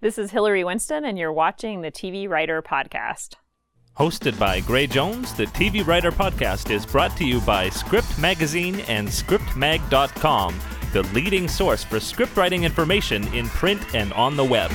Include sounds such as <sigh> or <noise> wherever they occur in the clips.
This is Hilary Winston, and you're watching the TV Writer Podcast. Hosted by Gray Jones, the TV Writer Podcast is brought to you by Script Magazine and ScriptMag.com, the leading source for script writing information in print and on the web.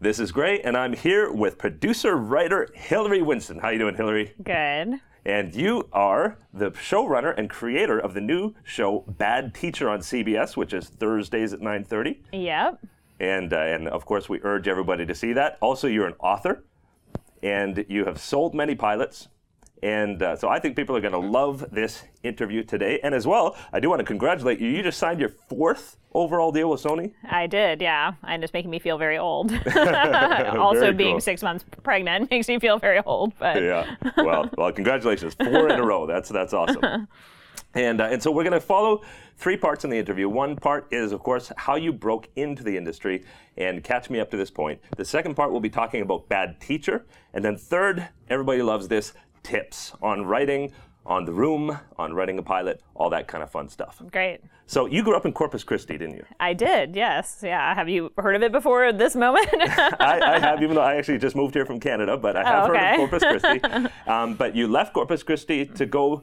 This is Gray, and I'm here with producer writer Hilary Winston. How are you doing, Hilary? Good. And you are the showrunner and creator of the new show Bad Teacher on CBS, which is Thursdays at 9:30. Yep. And uh, and of course, we urge everybody to see that. Also, you're an author, and you have sold many pilots. And uh, so I think people are going to love this interview today. And as well, I do want to congratulate you. You just signed your fourth overall deal with Sony. I did, yeah. And it's making me feel very old. <laughs> <laughs> also, Very being cool. six months pregnant <laughs> makes me feel very old. But yeah. Well, well, congratulations, four in a row. That's that's awesome. And uh, and so we're going to follow three parts in the interview. One part is, of course, how you broke into the industry and catch me up to this point. The second part we'll be talking about bad teacher, and then third, everybody loves this tips on writing. On the room, on writing a pilot, all that kind of fun stuff. great. So you grew up in Corpus Christi, didn't you? I did, yes. Yeah. Have you heard of it before this moment? <laughs> I, I have, even though I actually just moved here from Canada, but I have Oh, okay. heard of Corpus Christi. <laughs> Um, but you left Corpus Christi to go,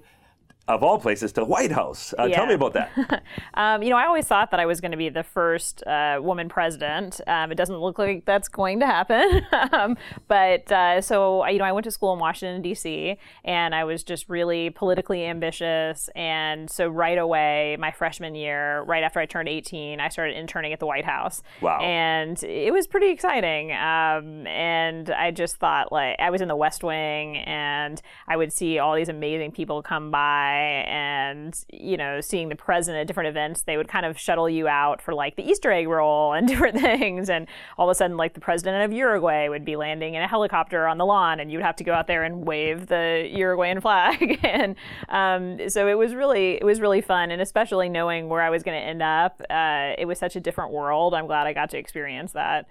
of all places, to the White House. Uh, Tell me about that. <laughs> Um, you know, I always thought that I was going to be the first uh, woman president. Um, it doesn't look like that's going to happen. <laughs> um, but uh, so, I- you know, I went to school in Washington, D.C., and I was just really politically ambitious. And so, right away, my freshman year, right after I turned 18, I started interning at the White House. Wow. And it was pretty exciting. Um, and I just thought, like, I was in the West Wing, and I would see all these amazing people come by and you know seeing the president at different events they would kind of shuttle you out for like the easter egg roll and <laughs> different things. And all of a sudden like the president of uruguay would be landing in a helicopter on the lawn and you would have to go out there and wave the uruguayan flag. <laughs> And um, so it was really it was really fun. And especially knowing where i was going to end up uh, it was such a different world. I'm glad i got to experience that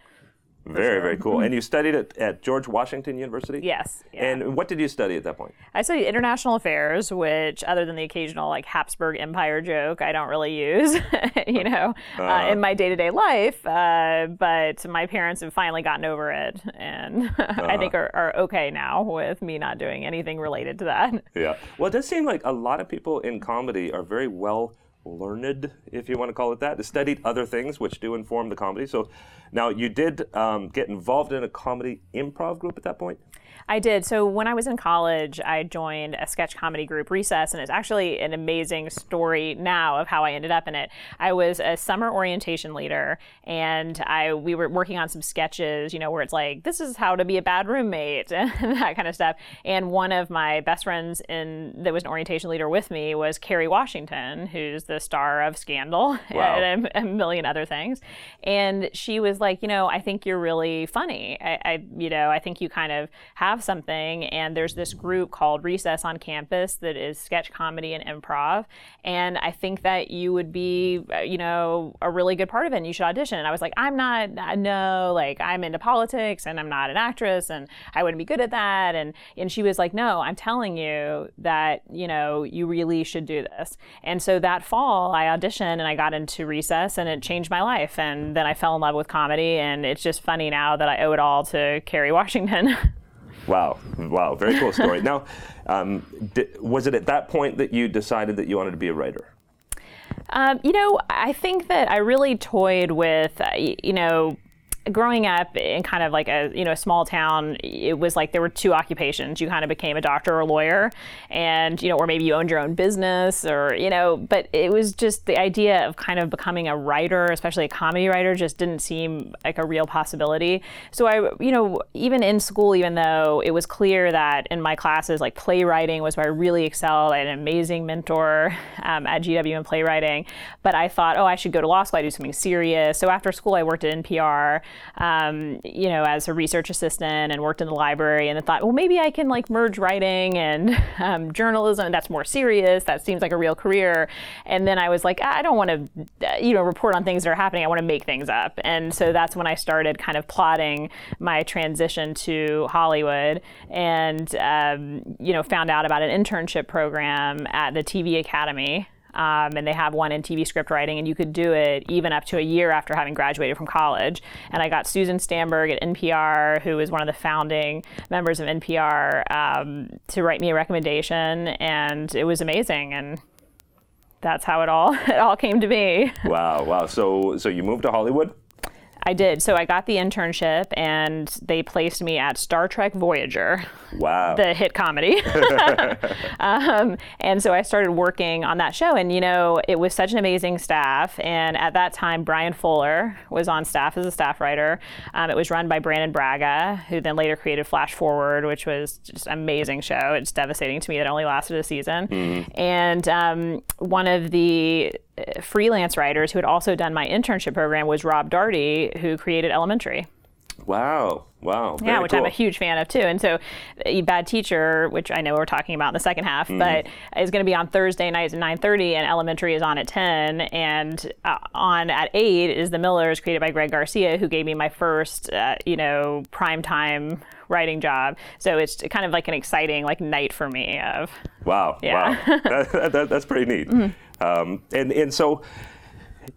Very, very cool. And you studied at, at George Washington University? yes yeah. And what did you study at that point? I studied international affairs, which, other than the occasional like Habsburg Empire joke, I don't really use, <laughs> you know, uh, in my day-to-day life. Uh, but my parents have finally gotten over it, and <laughs> I think are, are okay now with me not doing anything related to that. Yeah. Well, it does seem like a lot of people in comedy are very well learned, if you want to call it that, studied other things which do inform the comedy. So now you did um, get involved in a comedy improv group at that point? I did. So when I was in college, I joined a sketch comedy group, Recess, and it's actually an amazing story now of how I ended up in it. I was a summer orientation leader, and I we were working on some sketches, you know, where it's like this is how to be a bad roommate <laughs> and that kind of stuff. And one of my best friends in that was an orientation leader with me was Kerry Washington, who's the star of Scandal <laughs> Wow. and a, a million other things. And she was like, you know, I think you're really funny. I, I, you know, I think you kind of have something. And there's this group called Recess on campus that is sketch comedy and improv. And I think that you would be, uh, you know, a really good part of it. And you should audition. And I was like, I'm not, no, like I'm into politics and I'm not an actress and I wouldn't be good at that. And and she was like, no, I'm telling you that you know you really should do this. And so that fall, I auditioned and I got into Recess, and it changed my life. And then I fell in love with comedy, and it's just funny now that I owe it all to Kerry Washington. <laughs> Wow. Wow. Very cool story. now, um, was it at that point that you decided that you wanted to be a writer? Um, you know, I think that I really toyed with, uh, you know, growing up in kind of like a you know a small town it was like there were two occupations. You kind of became a doctor or a lawyer and you know or maybe you owned your own business or you know but it was just the idea of kind of becoming a writer especially a comedy writer just didn't seem like a real possibility. So i you know even in school even though it was clear that in my classes like playwriting was where i really excelled. I had an amazing mentor um, at gw in playwriting but i thought oh i should go to law school. I do something serious. So after school i worked at npr um, you know, as a research assistant and worked in the library and I thought, well, maybe I can like merge writing and <laughs> um, journalism. That's more serious. That seems like a real career. And then I was like, I don't want to, you know, report on things that are happening. I want to make things up. And so that's when I started kind of plotting my transition to Hollywood and, um, you know, found out about an internship program at the TV Academy um, and they have one in TV script writing, and you could do it even up to a year after having graduated from college. And I got Susan Stamberg at NPR, who is one of the founding members of NPR, um, to write me a recommendation, and it was amazing. And that's how it all <laughs> it all came to be. Wow, wow. So so you moved to Hollywood? I did. So I got the internship, and they placed me at Star Trek Voyager. Wow. The hit comedy. <laughs> um, and so I started working on that show, and you know, it was such an amazing staff. And at that time, Bryan Fuller was on staff as a staff writer. Um, it was run by Brannon Braga, who then later created Flash Forward, which was just an amazing show. It's devastating to me that it only lasted a season. Mm. And um, one of the freelance writers who had also done my internship program was Rob Doherty, who created Elementary. Wow. Wow. yeah, which cool. I'm a huge fan of too. And so, Bad Teacher, which I know we're talking about in the second half, mm. but is going to be on Thursday nights at 9:30, and Elementary is on at 10, and uh, on at 8 is The Millers, created by Greg Garcia, who gave me my first, uh, you know, prime time writing job. So it's kind of like an exciting like night for me. Of wow, yeah. wow, <laughs> that, that, that's pretty neat. Mm-hmm. Um, and and so,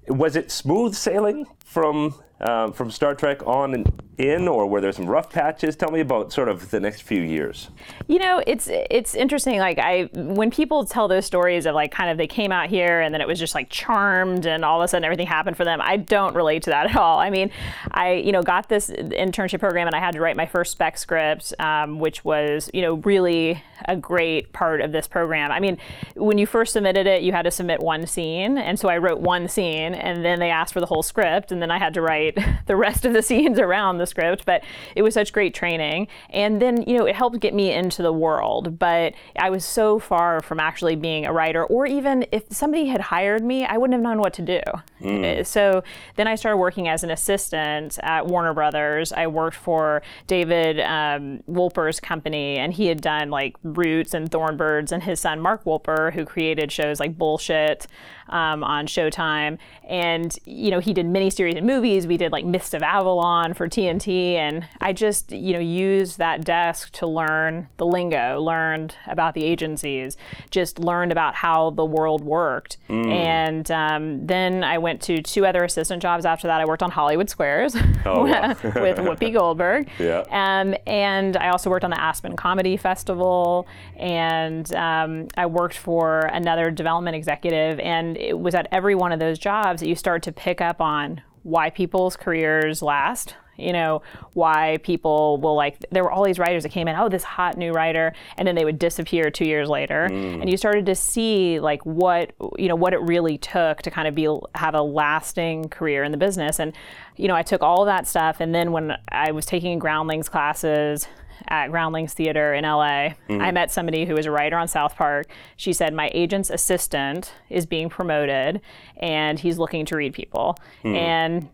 was it smooth sailing from um, from Star Trek on and in, or were there some rough patches? Tell me about sort of the next few years. You know, it's it's interesting. Like I, when people tell those stories of like kind of they came out here and then it was just like charmed and all of a sudden everything happened for them. I don't relate to that at all. I mean, I you know got this internship program and I had to write my first spec script, um, which was you know really a great part of this program. I mean, when you first submitted it, you had to submit one scene, and so I wrote one scene, and then they asked for the whole script, and then I had to write <laughs> the rest of the scenes around the script, but it was such great training. And then, you know, it helped get me into the world. But I was so far from actually being a writer, or even if somebody had hired me, I wouldn't have known what to do. Mm. So then I started working as an assistant at Warner Brothers. I worked for David um, Wolper's company, and he had done like Roots and Thornbirds, and his son Mark Wolper, who created shows like Bullshit um, on Showtime. And, you know, he did miniseries and movies. We did like Mist of Avalon for TNT. And I just, you know, used that desk to learn the lingo, learned about the agencies, just learned about how the world worked. Mm. And um, then I went to two other assistant jobs after that. I worked on Hollywood Squares <laughs> oh, wow. <laughs> with Whoopi <laughs> Goldberg. Yeah. Um, and I also worked on the Aspen Comedy Festival. And um, I worked for another development executive. And it was at every one of those jobs that you start to pick up on why people's careers last you know why people will like there were all these writers that came in oh this hot new writer and then they would disappear two years later mm. and you started to see like what you know what it really took to kind of be have a lasting career in the business and you know i took all that stuff and then when i was taking groundlings classes at Groundlings Theater in LA. Mm-hmm. I met somebody who was a writer on South Park. She said, My agent's assistant is being promoted and he's looking to read people. Mm-hmm. And,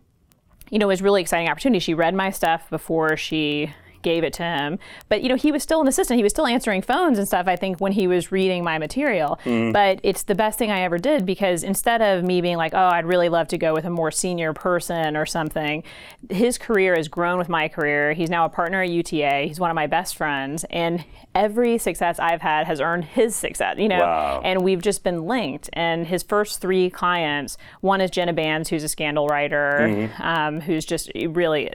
you know, it was really exciting opportunity. She read my stuff before she gave it to him. But you know, he was still an assistant. He was still answering phones and stuff. I think when he was reading my material. Mm. But it's the best thing I ever did because instead of me being like, oh, I'd really love to go with a more senior person or something, his career has grown with my career. He's now a partner at UTA. He's one of my best friends, and every success I've had has earned his success. You know, wow. and we've just been linked. And his first three clients, one is Jenna Bans, who's a scandal writer, mm-hmm. um, who's just really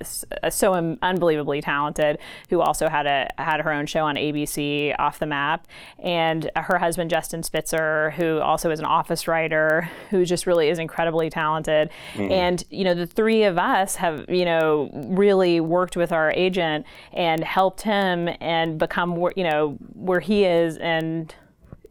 so unbelievably talented who also had a had her own show on ABC, Off the Map, and her husband Justin Spitzer, who also is an office writer, who just really is incredibly talented. Mm-hmm. And you know, the three of us have you know really worked with our agent and helped him and become you know where he is and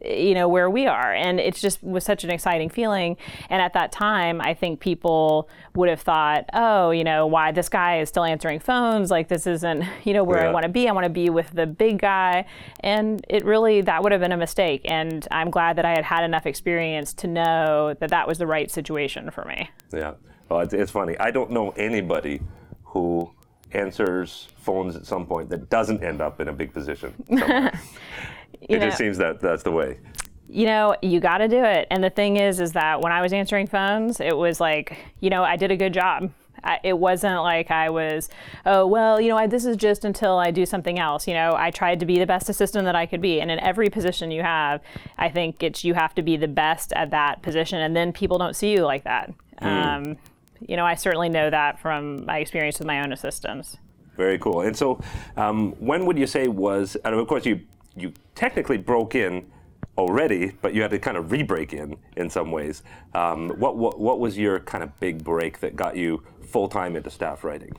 you know where we are. And it just was such an exciting feeling. And at that time i think people would have thought oh you know why this guy is still answering phones? Like this isn't <laughs> you know where yeah. i want to be. I want to be with the big guy. And it really that would have been a mistake. And i'm glad that i had had enough experience to know that that was the right situation for me. Yeah. Well it's, it's funny. I don't know anybody who answers phones at some point that doesn't end up in a big position <laughs> it know, just seems that that's the way. You know, you got to do it. And the thing is, is that when I was answering phones, it was like, you know, I did a good job. I, it wasn't like I was, oh, well, you know, I, this is just until I do something else. You know, I tried to be the best assistant that I could be. And in every position you have, I think it's you have to be the best at that position. And then people don't see you like that. Um, you know, I certainly know that from my experience with my own assistants. Very cool. And so, um, when would you say was? And of course, you you technically broke in already, but you had to kind of re-break in in some ways. Um, what, what what was your kind of big break that got you full time into staff writing?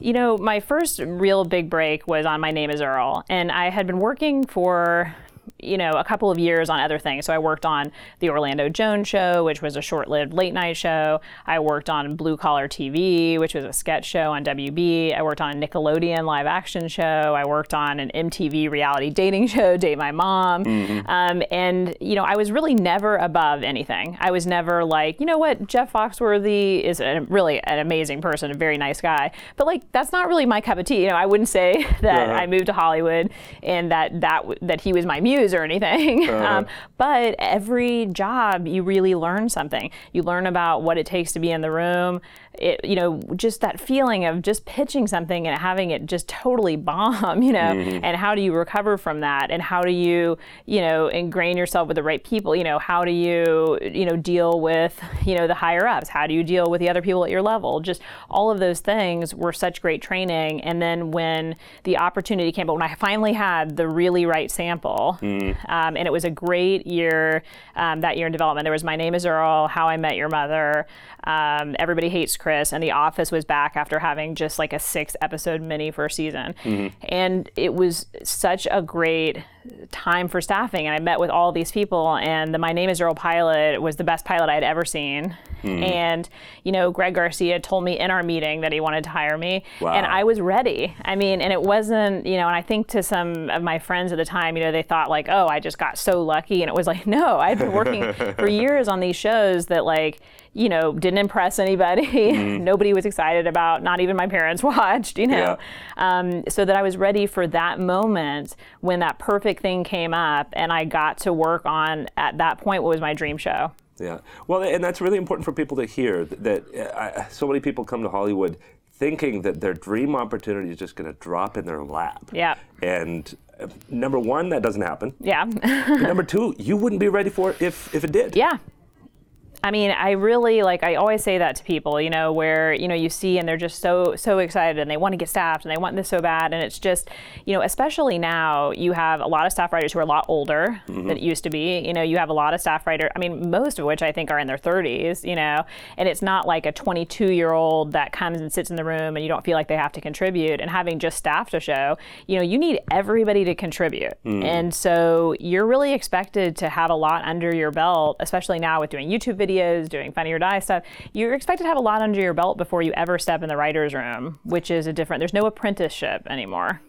You know, my first real big break was on My Name Is Earl, and I had been working for you know, a couple of years on other things. So I worked on the Orlando Jones show, which was a short-lived late night show. I worked on Blue Collar TV, which was a sketch show on WB. I worked on a Nickelodeon live action show. I worked on an MTV reality dating <laughs> show, Date My Mom. Mm-hmm. Um, and you know, I was really never above anything. I was never like, you know what, Jeff Foxworthy is a, really an amazing person, a very nice guy. But like, that's not really my cup of tea. You know, I wouldn't say <laughs> that uh-huh. I moved to Hollywood and that that that he was my muse or anything. <laughs> Uh-huh. Um, but every job, you really learn something. You learn about what it takes to be in the room. It, you know, just that feeling of just pitching something and having it just totally bomb, <laughs> you know, mm-hmm. and how do you recover from that? And how do you, you know, ingrain yourself with the right people? You know, how do you, you know, deal with, you know, the higher ups? How do you deal with the other people at your level? Just all of those things were such great training. And then when the opportunity came, but when I finally had the really right sample, mm. Um, and it was a great year um, that year in development. There was My Name is Earl, How I Met Your Mother, um, Everybody Hates Chris, and The Office was back after having just like a six episode mini first season. Mm-hmm. And it was such a great time for staffing. And I met with all these people, and the My Name is Earl pilot was the best pilot I had ever seen. Mm-hmm. And, you know, Greg Garcia told me in our meeting that he wanted to hire me. Wow. And I was ready. I mean, and it wasn't, you know, and I think to some of my friends at the time, you know, they thought like, oh, I just got so lucky. And it was like, <laughs> no, I'd been working for <laughs> years on these shows that, like, you know, didn't impress anybody. Mm. <laughs> Nobody was excited about. Not even my parents watched. You know, yeah. um, so that I was ready for that moment when that perfect thing came up, and I got to work on at that point what was my dream show. Yeah, well, and that's really important for people to hear that, uh, so many people come to Hollywood thinking that their dream opportunity is just going to drop in their lap. Yeah. And uh, number one, that doesn't happen. Yeah. <laughs> number two, you wouldn't be ready for it if if it did. Yeah. I mean, I really like. I always say that to people, you know, where you know you see and they're just so so excited and they want to get staffed and they want this so bad, and it's just, you know, especially now you have a lot of staff writers who are a lot older mm-hmm. than it used to be. You know, you have a lot of staff writers. I mean, most of which I think are in their 30s. You know, and it's not like a 22 year old that comes and sits in the room and you don't feel like they have to contribute. And having just staffed a show, you know, you need everybody to contribute, mm-hmm. and so you're really expected to have a lot under your belt, especially now with doing YouTube videos videos, doing Funny or Die stuff, you're expected to have a lot under your belt before you ever step in the writer's room, which is a different, there's no apprenticeship anymore.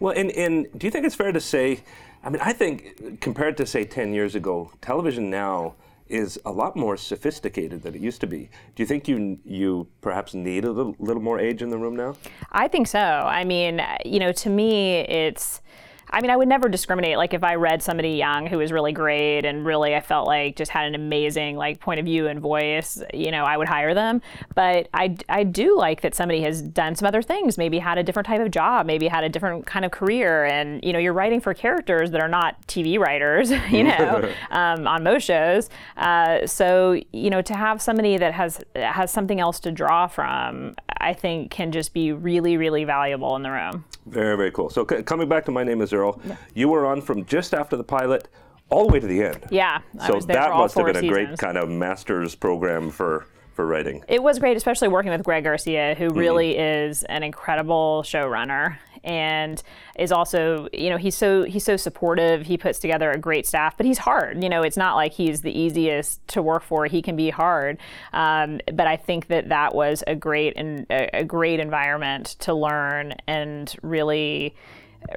Well, and, and do you think it's fair to say, I mean, I think compared to, say, 10 years ago, television now is a lot more sophisticated than it used to be. Do you think you you perhaps need a little, little more age in the room now? I think so. I mean, you know, to me, it's I mean, I would never discriminate. Like if I read somebody young who was really great and really I felt like just had an amazing like point of view and voice, you know, I would hire them. But I, I do like that somebody has done some other things, maybe had a different type of job, maybe had a different kind of career, and you know, you're writing for characters that are not TV writers, <laughs> you know, <laughs> um, on most shows. Uh, so you know, to have somebody that has has something else to draw from, I think can just be really, really valuable in the room. Very, very cool. So c- coming back to my name is Earl, yeah. you were on from just after the pilot all the way to the end. Yeah. So that must have been a seasons. great kind of master's program for for writing. It was great, especially working with Greg Garcia, who mm-hmm. really is an incredible showrunner and is also you know he's so he's so supportive. He puts together a great staff but he's hard you know it's not like he's the easiest to work for. He can be hard. Um, but i think that that was a great and a, a great environment to learn and really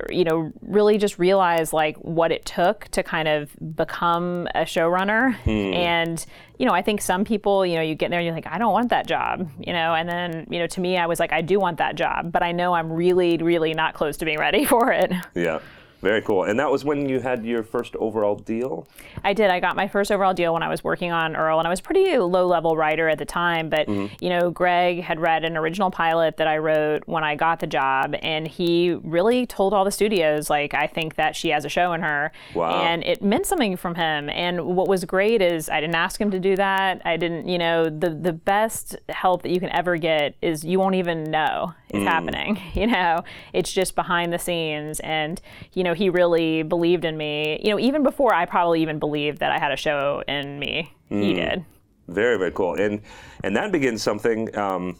you know, really just realize like what it took to kind of become a showrunner. Hmm. And, you know, I think some people, you know, you get there and you're like, I don't want that job, you know, and then, you know, to me, I was like, I do want that job, but I know I'm really, really not close to being ready <laughs> for it. Yeah. Very cool. And that was when you had your first overall deal? I did. I got my first overall deal when I was working on Earl, and I was a pretty low level writer at the time. But, mm-hmm. you know, Greg had read an original pilot that I wrote when I got the job, and he really told all the studios, like, I think that she has a show in her. Wow. And it meant something from him. And what was great is I didn't ask him to do that. I didn't, you know, the, the best help that you can ever get is you won't even know is mm. happening. <laughs> You know, it's just behind the scenes. And, you know, he really believed in me, you know, even before I probably even believed that I had a show in me. Mm. He did. Very, very cool. And, and that begins something. Um,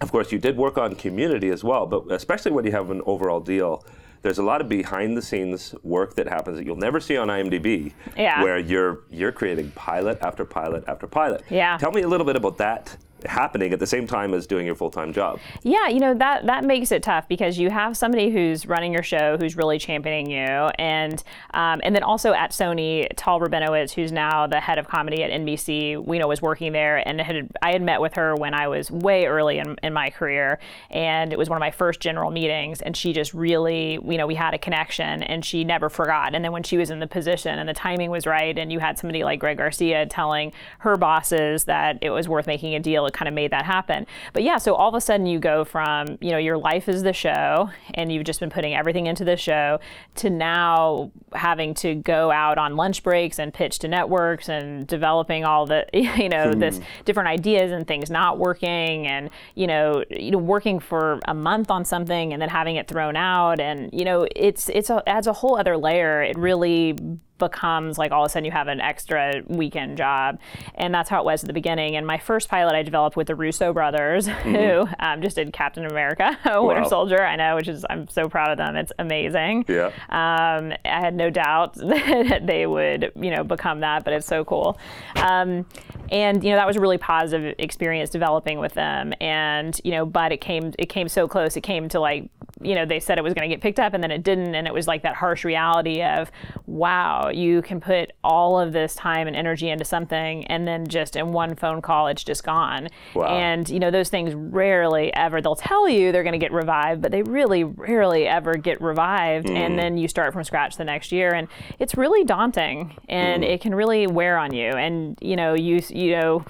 of course, you did work on community as well, but especially when you have an overall deal, there's a lot of behind the scenes work that happens that you'll never see on IMDb. Yeah. Where you're you're creating pilot after pilot after pilot. Yeah. Tell me a little bit about that happening at the same time as doing your full-time job. Yeah, you know that that makes it tough because you have somebody who's running your show who's really championing you, and um, and then also at Sony, Tal Rabinowitz, who's now the head of comedy at NBC, we know was working there, and had, I had met with her when I was way early in, in my career, and it was one of my first general meetings, and she just really, you know, we had a connection, and she never forgot. And then when she was in the position and the timing was right, and you had somebody like Greg Garcia telling her bosses that it was worth making a deal it kind of made that happen. But yeah, so all of a sudden you go from, you know, your life is the show and you've just been putting everything into the show to now having to go out on lunch breaks and pitch to networks and developing all the, <laughs> you know, hmm. this different ideas and things not working and, you know, you know, working for a month on something and then having it thrown out. And, you know, it's, it's a, adds a whole other layer. It really becomes like all of a sudden you have an extra weekend job. And that's how it was at the beginning. And my first pilot I developed with the Russo brothers, <laughs> mm-hmm. who um, just did Captain America, <laughs> Winter wow. Soldier. I know, which is, I'm so proud of them. It's amazing. Yeah. Um, I had no doubt <laughs> that they would, you know, become that, but it's so cool. Um, and, you know, that was a really positive experience developing with them. And, you know, but it came, it came so close. It came to like, you know, they said it was going to get picked up and then it didn't. And it was like that harsh reality of, wow, you can put all of this time and energy into something and then just in one phone call, it's just gone. Wow. And, you know, those things rarely ever, they'll tell you they're going to get revived, but they really rarely ever get revived. Mm. And then you start from scratch the next year. And it's really daunting and mm. it can really wear on you. And, you know, you, you know,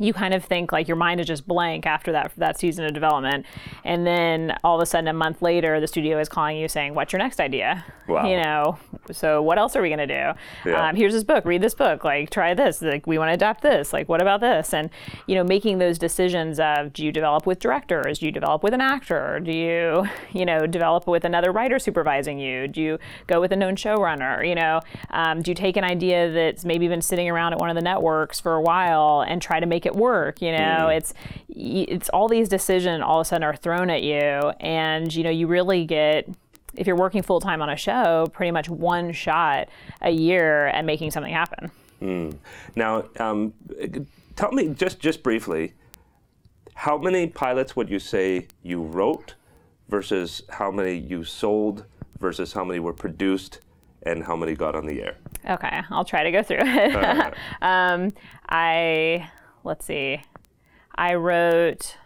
you kind of think like your mind is just blank after that that season of development, and then all of a sudden a month later the studio is calling you saying, "What's your next idea?" Wow. You know, so what else are we gonna do? Yeah. Um, here's this book. Read this book. Like try this. Like we want to adapt this. Like what about this? And you know, making those decisions of do you develop with directors? Do you develop with an actor? Do you you know develop with another writer supervising you? Do you go with a known showrunner? You know, um, do you take an idea that's maybe been sitting around at one of the networks for a while and try to make it it work you know mm. it's it's all these decisions all of a sudden are thrown at you and you know you really get if you're working full time on a show pretty much one shot a year at making something happen mm. now um, tell me just just briefly how many pilots would you say you wrote versus how many you sold versus how many were produced and how many got on the air okay i'll try to go through it uh, <laughs> um, i let's see, I wrote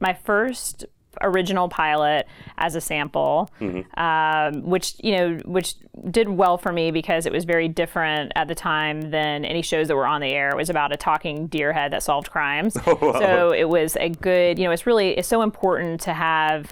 my first original pilot as a sample, mm-hmm. um, which you know, which did well for me because it was very different at the time than any shows that were on the air. It was about a talking deer head that solved crimes. <laughs> Oh, wow. So it was a good, you know, it's really it's so important to have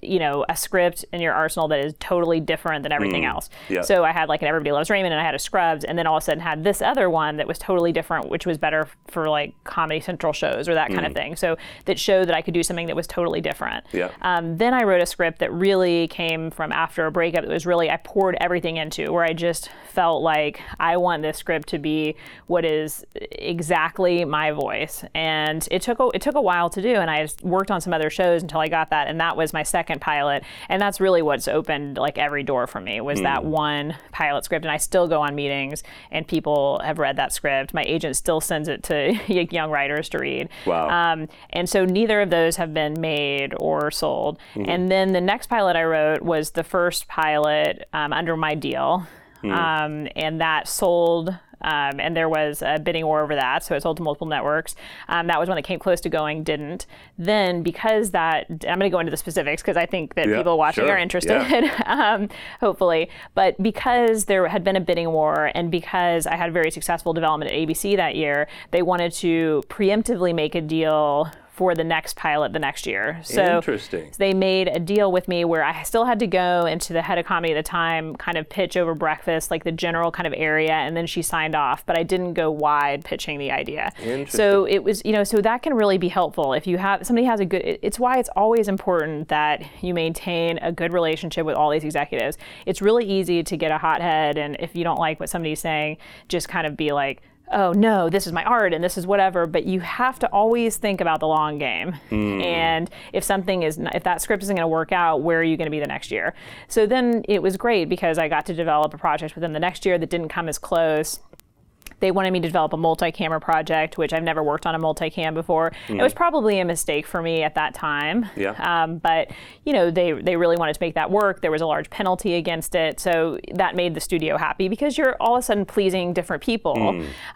you know, a script in your arsenal that is totally different than everything mm, else. Yeah. So I had like an Everybody Loves Raymond and I had a Scrubs, and then all of a sudden had this other one that was totally different, which was better for like Comedy Central shows or that kind mm. of thing. So that showed that I could do something that was totally different. Yeah. Um, then I wrote a script that really came from after a breakup. It was really I poured everything into where I just felt like I want this script to be what is exactly my voice, and it took a, it took a while to do, and I worked on some other shows until I got that, and that was my second pilot, and that's really what's opened like every door for me was mm. that one pilot script, and I still go on meetings and people have read that script. My agent still sends it to <laughs> young writers to read. Wow. Um, and so neither of those have been made or sold. Mm-hmm. And then the next pilot I wrote was the first pilot um, under my deal, mm. um, and that sold Um, and there was a bidding war over that, so it sold to multiple networks. Um, that was when it came close to going, didn't. Then, because that, I'm going to go into the specifics because I think that Yeah, people watching sure. are interested, <laughs> um, hopefully. But because there had been a bidding war and because I had very successful development at ABC that year, they wanted to preemptively make a deal for the next pilot the next year. So Interesting. they made a deal with me where I still had to go into the head of comedy at the time, kind of pitch over breakfast, like the general kind of area, and then she signed off. But I didn't go wide pitching the idea. So it was, you know, so that can really be helpful if you have somebody has a good. It's why it's always important that you maintain a good relationship with all these executives. It's really easy to get a hothead, and if you don't like what somebody's saying, just kind of be like oh no, this is my art and this is whatever. But you have to always think about the long game. Hmm. And if something is, if that script isn't going to work out, where are you going to be the next year? So then it was great because I got to develop a project within the next year that didn't come as close. They wanted me to develop a multi-camera project, which I've never worked on a multi-cam before. It was probably a mistake for me at that time. Yeah. Um, but you know, they they really wanted to make that work. There was a large penalty against it, so that made the studio happy because you're all of a sudden pleasing different people,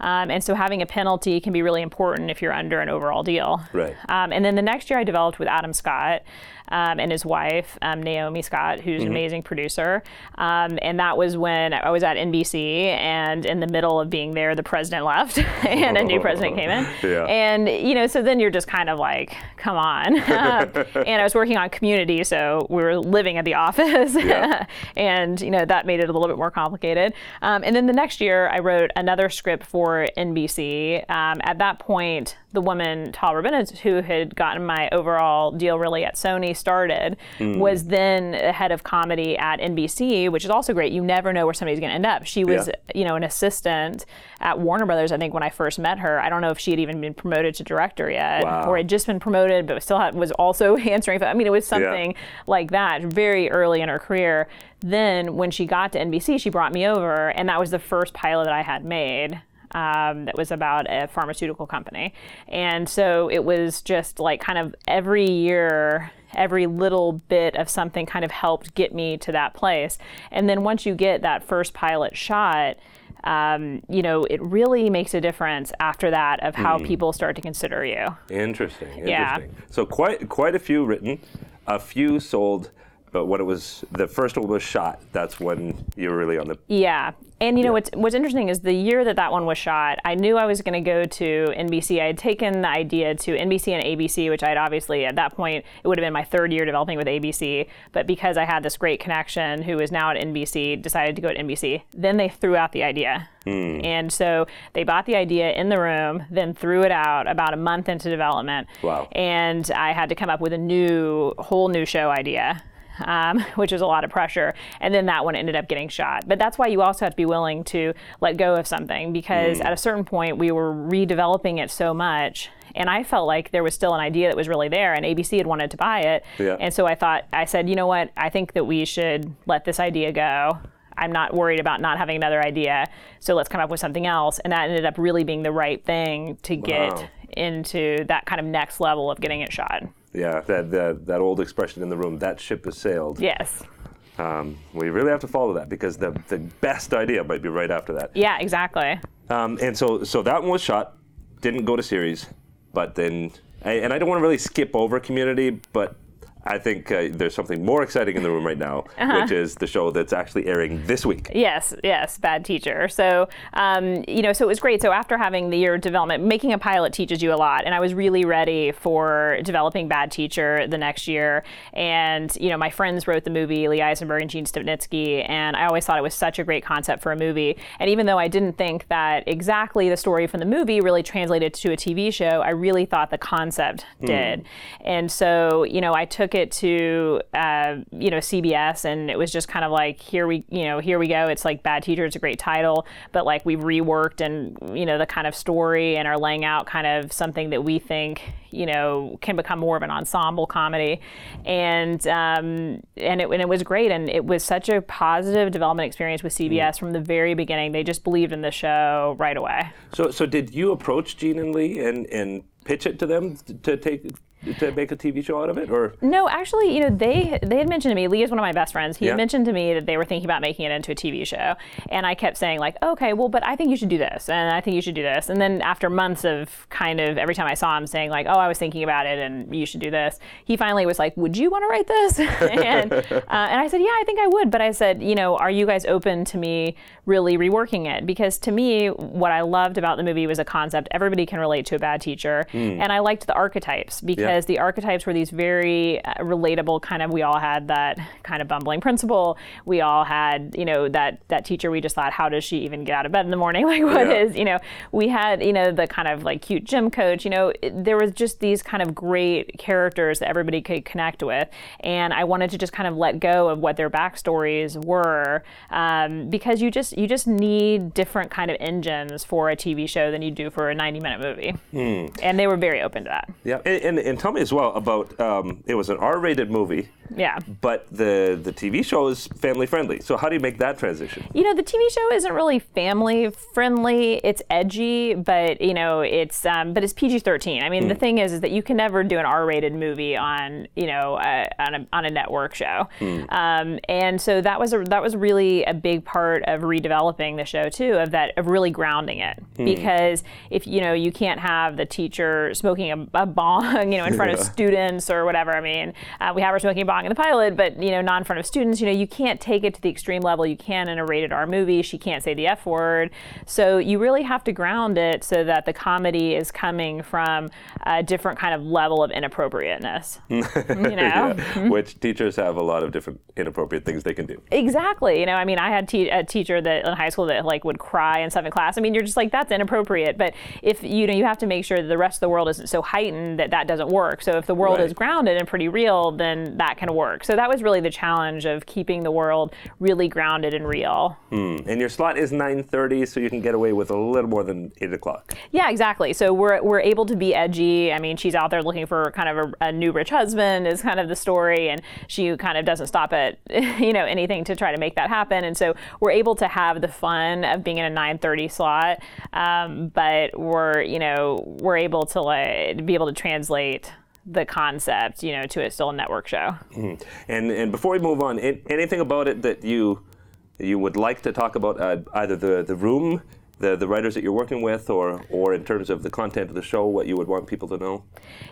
um, and so having a penalty can be really important if you're under an overall deal. Right. Um, and then the next year, I developed with Adam Scott um, and his wife, um, Naomi Scott, who's an amazing producer. Um, and that was when I was at NBC, and in the middle of being there, the president left, <laughs> and a new president came in. <laughs> Yeah. And you know, so then you're just kind of like, come on. <laughs> Um, and I was working on Community, so we were living at the office, Yeah. and you know that made it a little bit more complicated. Um, and then the next year, I wrote another script for NBC. Um, at that point, the woman Tal Rabinowitz, who had gotten my overall deal really at Sony, started, Hmm. was then the head of comedy at NBC, which is also great. You never know where somebody's going to end up. She was, Yeah. you know, an assistant at Warner Brothers. I think when I first met her, I don't know if she had even been promoted to director yet, Wow. or had just been promoted, but still had, was also <laughs> answering. I mean, it was something like that very early in her career. Then when she got to NBC, she brought me over, and that was the first pilot that I had made. Um, that was about a pharmaceutical company. And so it was just like kind of every year, every little bit of something kind of helped get me to that place. And then once you get that first pilot shot, um, you know, it really makes a difference after that of how people start to consider you. Interesting. Interesting. Yeah. So quite quite a few written, a few sold, but when it was the first one was shot, that's when you were really on the. Yeah. And you know what's what's interesting is the year that that one was shot, I knew I was going to go to NBC. I had taken the idea to NBC and ABC, which I'd obviously at that point it would have been my third year developing with ABC, but because I had this great connection who is now at NBC, decided to go to NBC. Then they threw out the idea. Hmm. And so they bought the idea in the room, then threw it out about a month into development. Wow. And I had to come up with a new whole new show idea um, <laughs> which was a lot of pressure. And then that one ended up getting shot. But that's why you also have to be willing to let go of something because at a certain point we were redeveloping it so much. And I felt like there was still an idea that was really there, and ABC had wanted to buy it. Yeah. And so I thought, I said, you know what? I think that we should let this idea go. I'm not worried about not having another idea. So let's come up with something else. And that ended up really being the right thing to get Wow. into that kind of next level of getting it shot. Yeah, that, that that old expression in the room, that ship has sailed. Yes. Um, we really have to follow that because the the best idea might be right after that. Yeah, exactly. Um, and so so that one was shot, didn't go to series, but then I- and I don't want to really skip over Community, but I think uh, there's something more exciting in the room right now, Uh-huh. which is the show that's actually airing this week. Yes, yes, bad teacher. So, um, you know, so it was great. So after having the year of development, making a pilot teaches you a lot, and I was really ready for developing Bad Teacher the next year. And you know, my friends wrote the movie, Lee Eisenberg and Gene Stupnitsky, and I always thought it was such a great concept for a movie. And even though I didn't think that exactly the story from the movie really translated to a TV show, I really thought the concept did. And so, you know, I took it to uh, you know CBS, and it was just kind of like here we you know here we go. It's like Bad Teacher. It's a great title, but like we've reworked and you know the kind of story and are laying out kind of something that we think you know can become more of an ensemble comedy, and um, and it and it was great, and it was such a positive development experience with CBS from the very beginning. They just believed in the show right away. So so did you approach Gene and Lee and and pitch it to them to take to make a TV show out of it, or No, actually, you know, they they had mentioned to me. Lee is one of my best friends. He Yeah. had mentioned to me that they were thinking about making it into a TV show, and I kept saying like, okay, well, but I think you should do this, and I think you should do this. And then after months of kind of every time I saw him saying like, oh, I was thinking about it, and you should do this, he finally was like, would you want to write this? <laughs> and uh, and I said, yeah, I think I would. But I said, you know, are you guys open to me really reworking it? Because to me, what I loved about the movie was a concept everybody can relate to a bad teacher, and I liked the archetypes because the archetypes were these very uh, relatable kind of. We all had that kind of bumbling principal. We all had, you know, that that teacher. We just thought, how does she even get out of bed in the morning? <laughs> Like, what is, Yeah. you know? We had, you know, the kind of like cute gym coach. You know, it- there was just these kind of great characters that everybody could connect with, and I wanted to just kind of let go of what their backstories were, um, because you just you just need different kind of engines for a TV show than you do for a 90 minute movie, and they were very open to that. yeah. And, and, and tell me as well about um, it was an R-rated movie, Yeah. but the the TV show is family friendly. So how do you make that transition? You know, the TV show isn't really family friendly. It's edgy, but you know, it's um, but it's PG thirteen. I mean, the thing is, is that you can never do an R rated movie on you know uh, on a on a network show, um, and so that was a, that was really a big part of redeveloping the show too, of that of really grounding it because if you know you can't have the teacher smoking a, a bong, <laughs> you know, in front of students or whatever. I mean, uh, we have her smoking a bong in the pilot, but you know, not in front of students. You know, you can't take it to the extreme level you can in a rated R movie. She can't say the F word, so you really have to ground it so that the comedy is coming from a different kind of level of inappropriateness. <laughs> you know. Yeah, Which teachers have a lot of different inappropriate things they can do. Exactly. You know, I mean, I had te- a teacher that in high school that like would cry and stuff in class. I mean, you're just like that's inappropriate. But if you know, you have to make sure that the rest of the world isn't so heightened that that doesn't work. So if the world Right. is grounded and pretty real, then that can work. So that was really the challenge of keeping the world really grounded and real. And your slot is 9:30, so you can get away with a little more than eight o'clock. Yeah, exactly. So we're we're able to be edgy. I mean, she's out there looking for kind of a, a new rich husband is kind of the story, and she kind of doesn't stop at <laughs> you know anything to try to make that happen. And so we're able to have the fun of being in a 9:30 slot, um, but we're you know we're able to like be able to translate the concept you know to a still a network show. And and before we move on, anything about it that you you would like to talk about, uh, either the the room, the the writers that you're working with, or or in terms of the content of the show, what you would want people to know?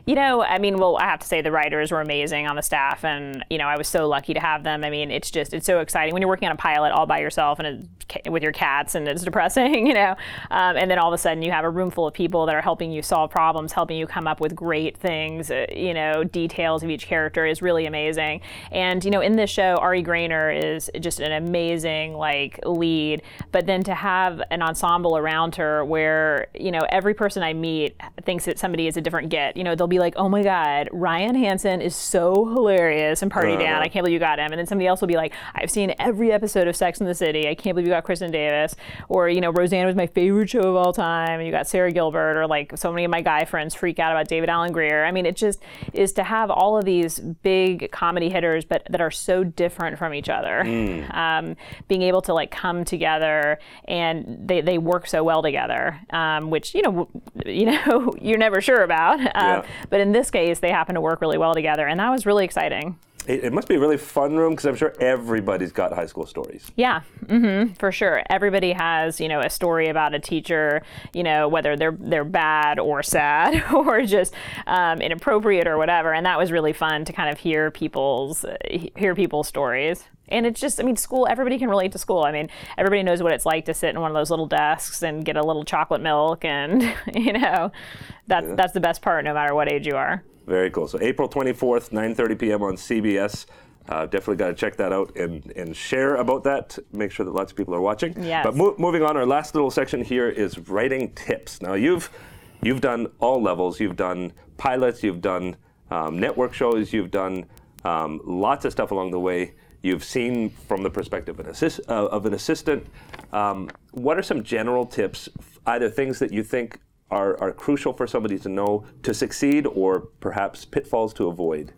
You know, I mean, well, I have to say the writers were amazing on the staff, and you know, I was so lucky to have them. I mean, it's just it's so exciting when you're working on a pilot all by yourself and with your cats, and it's <laughs> depressing, you know. Um, and then all of a sudden, you have a room full of people that are helping you solve problems, helping you come up with great things. Uh, you know, details of each character is really amazing. And you know, in this show, Ari Graynor is just an amazing like lead, but then to have an ensemble around her where you know every person I meet thinks that somebody is a different get. You know, they'll be like, "Oh my God, Ryan Hansen is so hilarious in Party Down. I can't believe you got him." And then somebody else will be like, "I've seen every episode of Sex in the City. I can't believe you got Kristin Davis." Or you know, Roseanne was my favorite show of all time. And you got Sara Gilbert, or like so many of my guy friends freak out about David Alan Grier. I mean, it just is to have all of these big comedy hitters, but that are so different from each other. Um, being able to like come together and they, they work so well together, um, which you know, you know, <laughs> you're never sure about. Um, Yeah. But in this case, they happen to work really well together, and that was really exciting. It, it must be a really fun room because I'm sure everybody's got high school stories. Yeah, hmm for sure. Everybody has, you know, a story about a teacher, you know, whether they're they're bad or sad <laughs> or just um, inappropriate or whatever. And that was really fun to kind of hear people's uh, hear people's stories. And it's just, I mean, school. Everybody can relate to school. I mean, everybody knows what it's like to sit in one of those little desks and get a little chocolate milk, and <laughs> you know, that's that's the best part, no matter what age you are. Very cool. So April 24th, 9:30 p.m. on CBS. Uh, definitely got to check that out and, and share about that. Make sure that lots of people are watching. Yes. But mo- moving on, our last little section here is writing tips. Now you've you've done all levels. You've done pilots. You've done um, network shows. You've done um, lots of stuff along the way. You've seen from the perspective of an, assist, uh, of an assistant. Um, what are some general tips, either things that you think are, are crucial for somebody to know to succeed, or perhaps pitfalls to avoid?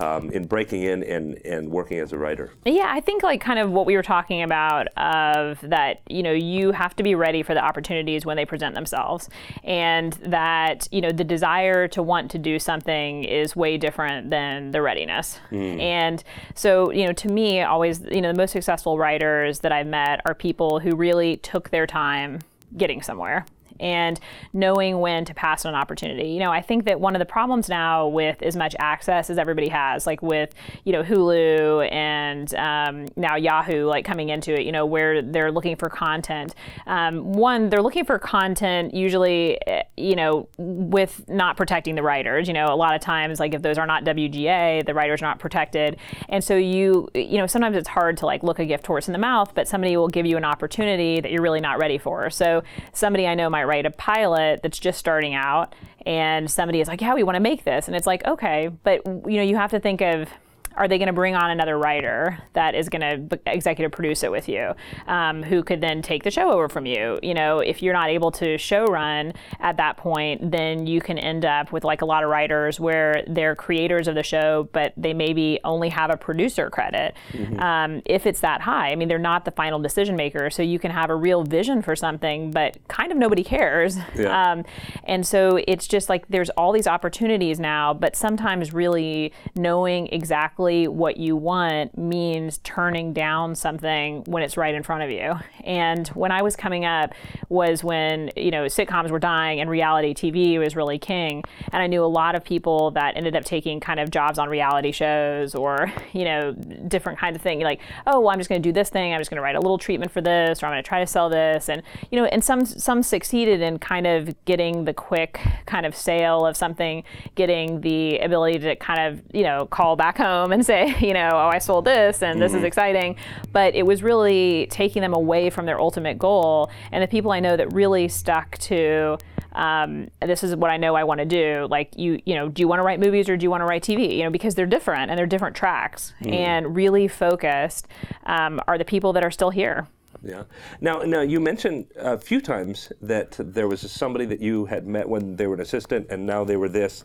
um, in breaking in and, and working as a writer? Yeah, I think like kind of what we were talking about of that, you know, you have to be ready for the opportunities when they present themselves. And that, you know, the desire to want to do something is way different than the readiness. And so, you know, to me, always, you know, the most successful writers that I've met are people who really took their time getting somewhere and knowing when to pass on an opportunity. You know, I think that one of the problems now with as much access as everybody has, like with you know Hulu and um, now Yahoo, like coming into it, you know, where they're looking for content. Um, one, they're looking for content usually, eh, you know, with not protecting the writers. You know, a lot of times, like if those are not WGA, the writers are not protected, and so you, you know, sometimes it's hard to like look a gift horse in the mouth, but somebody will give you an opportunity that you're really not ready for. So somebody I know write a pilot that's just starting out and somebody is like yeah we want to make this. And it's like okay but you know you have to think of are they going to bring on another writer that is going to executive produce it with you, um, who could then take the show over from you? You know, if you're not able to show run at that point, then you can end up with like a lot of writers where they're creators of the show, but they maybe only have a producer credit. Mm-hmm. Um, if it's that high, I mean, they're not the final decision maker, so you can have a real vision for something, but kind of nobody cares. <laughs> Yeah. Um, and so it's just like there's all these opportunities now, but sometimes really knowing exactly exactly what you want means turning down something when it's right in front of you. And when I was coming up was when, you know, sitcoms were dying and reality TV was really king. And I knew a lot of people that ended up taking kind of jobs on reality shows or, <laughs> you know, different kinds of things like, oh, well, I'm just going to do this thing. I'm just going to write a little treatment for this or I'm going to try to sell this. And, you know, and some some succeeded in kind of getting the quick kind of sale of something, getting the ability to kind of, you know, call back home and say, <laughs> you know, oh, I sold this and this mm-hmm. is exciting. But it was really taking them away from their ultimate goal. And the people I know that really stuck to, um, this is what I know I want to do. Like you, you know, do you want to write movies or do you want to write TV? You know, because they're different and they're different tracks. Mm. And really focused um, are the people that are still here. Yeah. Now, now you mentioned a few times that there was somebody that you had met when they were an assistant, and now they were this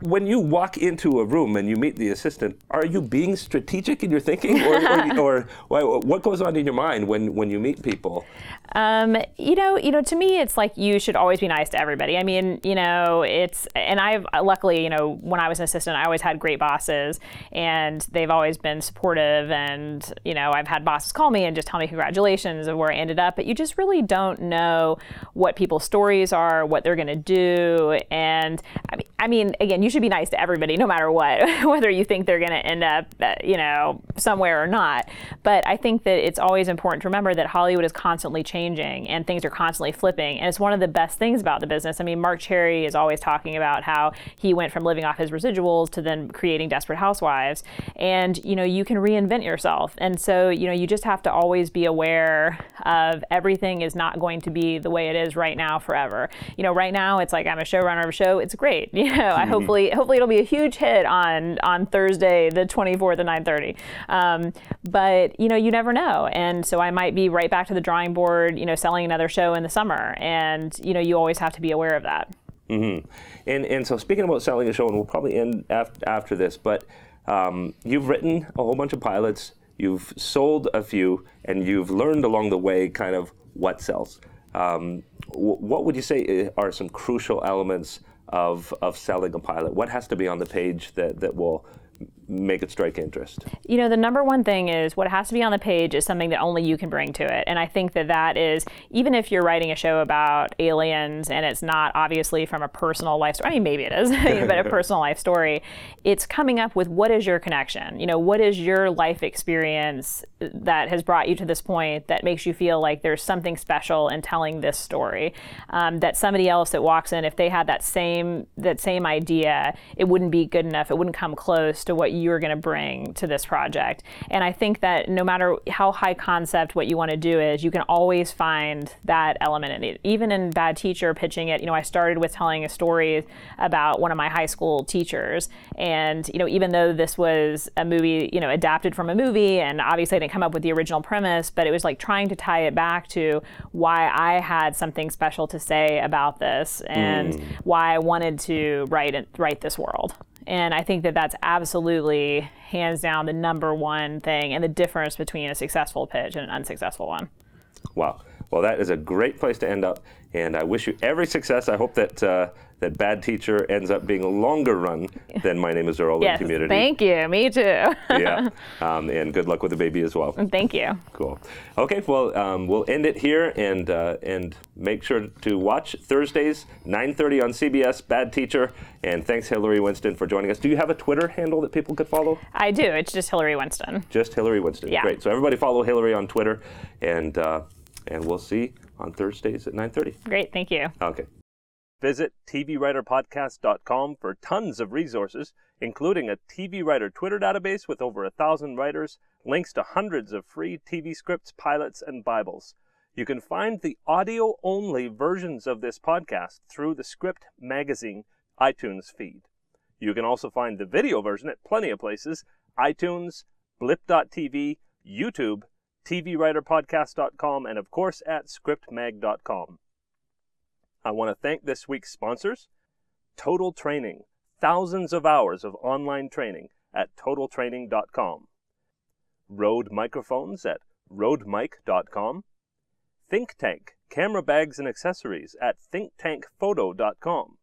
when you walk into a room and you meet the assistant, are you being strategic in your thinking, or, or, <laughs> or what goes on in your mind when, when you meet people? Um, you know, you know, to me, it's like you should always be nice to everybody. I mean, you know, it's and I've luckily, you know, when I was an assistant, I always had great bosses, and they've always been supportive. And you know, I've had bosses call me and just tell me congratulations of where I ended up. But you just really don't know what people's stories are, what they're going to do, and I mean, I mean, again, you should be nice to everybody, no matter what, <laughs> whether you think they're going to end up, uh, you know, somewhere or not. But I think that it's always important to remember that Hollywood is constantly changing and things are constantly flipping. And it's one of the best things about the business. I mean, Marc Cherry is always talking about how he went from living off his residuals to then creating Desperate Housewives. And, you know, you can reinvent yourself. And so, you know, you just have to always be aware of everything is not going to be the way it is right now forever. You know, right now it's like I'm a showrunner of a show. It's great. <laughs> You know, I hopefully hopefully it'll be a huge hit on on Thursday the 24th at 9:30. Um, but you know, you never know. And so I might be right back to the drawing board you know, selling another show in the summer. And, you know, you always have to be aware of that. Mm-hmm. And, and so speaking about selling a show, and we'll probably end after, after this, but um, you've written a whole bunch of pilots, you've sold a few, and you've learned along the way kind of what sells. Um, w- what would you say are some crucial elements of, of selling a pilot? What has to be on the page that, that will make it strike interest? You know, the number one thing is what has to be on the page is something that only you can bring to it. And I think that that is, even if you're writing a show about aliens and it's not obviously from a personal life story, I mean, maybe it is, <laughs> but a <laughs> personal life story, it's coming up with what is your connection? You know, what is your life experience that has brought you to this point that makes you feel like there's something special in telling this story? Um, that somebody else that walks in, if they had that same, that same idea, it wouldn't be good enough. It wouldn't come close to what you're going to bring to this project. And I think that no matter how high concept what you want to do is, you can always find that element in it. Even in Bad Teacher pitching it, you know, I started with telling a story about one of my high school teachers. And, you know, even though this was a movie, you know, adapted from a movie, and obviously I didn't come up with the original premise, but it was like trying to tie it back to why I had something special to say about this and mm. why I wanted to write, write this world And I think that that's absolutely, hands down, the number one thing and the difference between a successful pitch and an unsuccessful one. Wow. Well, that is a great place to end up, and I wish you every success. I hope that uh, that Bad Teacher ends up being a longer run <laughs> than My Name is Earl yes, in Community. Thank you. Me too. yeah, <laughs> um, and good luck with the baby as well. Thank you. Cool. Okay, well, um, we'll end it here, and uh, and make sure to watch Thursdays 9:30 on CBS. Bad Teacher, and thanks Hilary Winston for joining us. Do you have a Twitter handle that people could follow? I do. It's just Hilary Winston. Just Hilary Winston. Yeah. Great. So everybody follow Hilary on Twitter, and uh, and we'll see on Thursdays at 9:30. Great. Thank you. Okay. Visit TVWriterPodcast.com for tons of resources, including a TV Writer Twitter database with over a thousand writers, links to hundreds of free TV scripts, pilots, and Bibles. You can find the audio only versions of this podcast through the Script Magazine iTunes feed. You can also find the video version at plenty of places iTunes, Blip.tv, YouTube, TVWriterPodcast.com, and of course at ScriptMag.com. I want to thank this week's sponsors Total Training, thousands of hours of online training at totaltraining.com. Rode Microphones at rodemic.com. Think Tank, camera bags and accessories at thinktankphoto.com.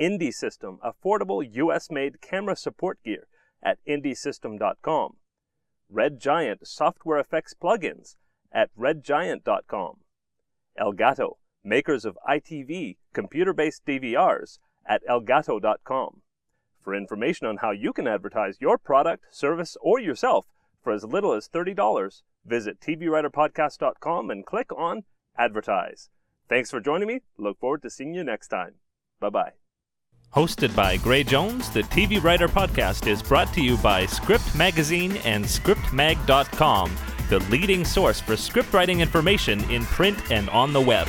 Indie System, affordable US made camera support gear at indiesystem.com. Red Giant software effects plugins at redgiant.com. Elgato, makers of EyeTV computer based DVRs at elgato.com. For information on how you can advertise your product, service, or yourself for as little as $30, visit TVWriterPodcast.com and click on Advertise. Thanks for joining me. Look forward to seeing you next time. Bye bye. Hosted by Gray Jones, the TV Writer Podcast is brought to you by Script Magazine and ScriptMag.com, the leading source for script writing information in print and on the web.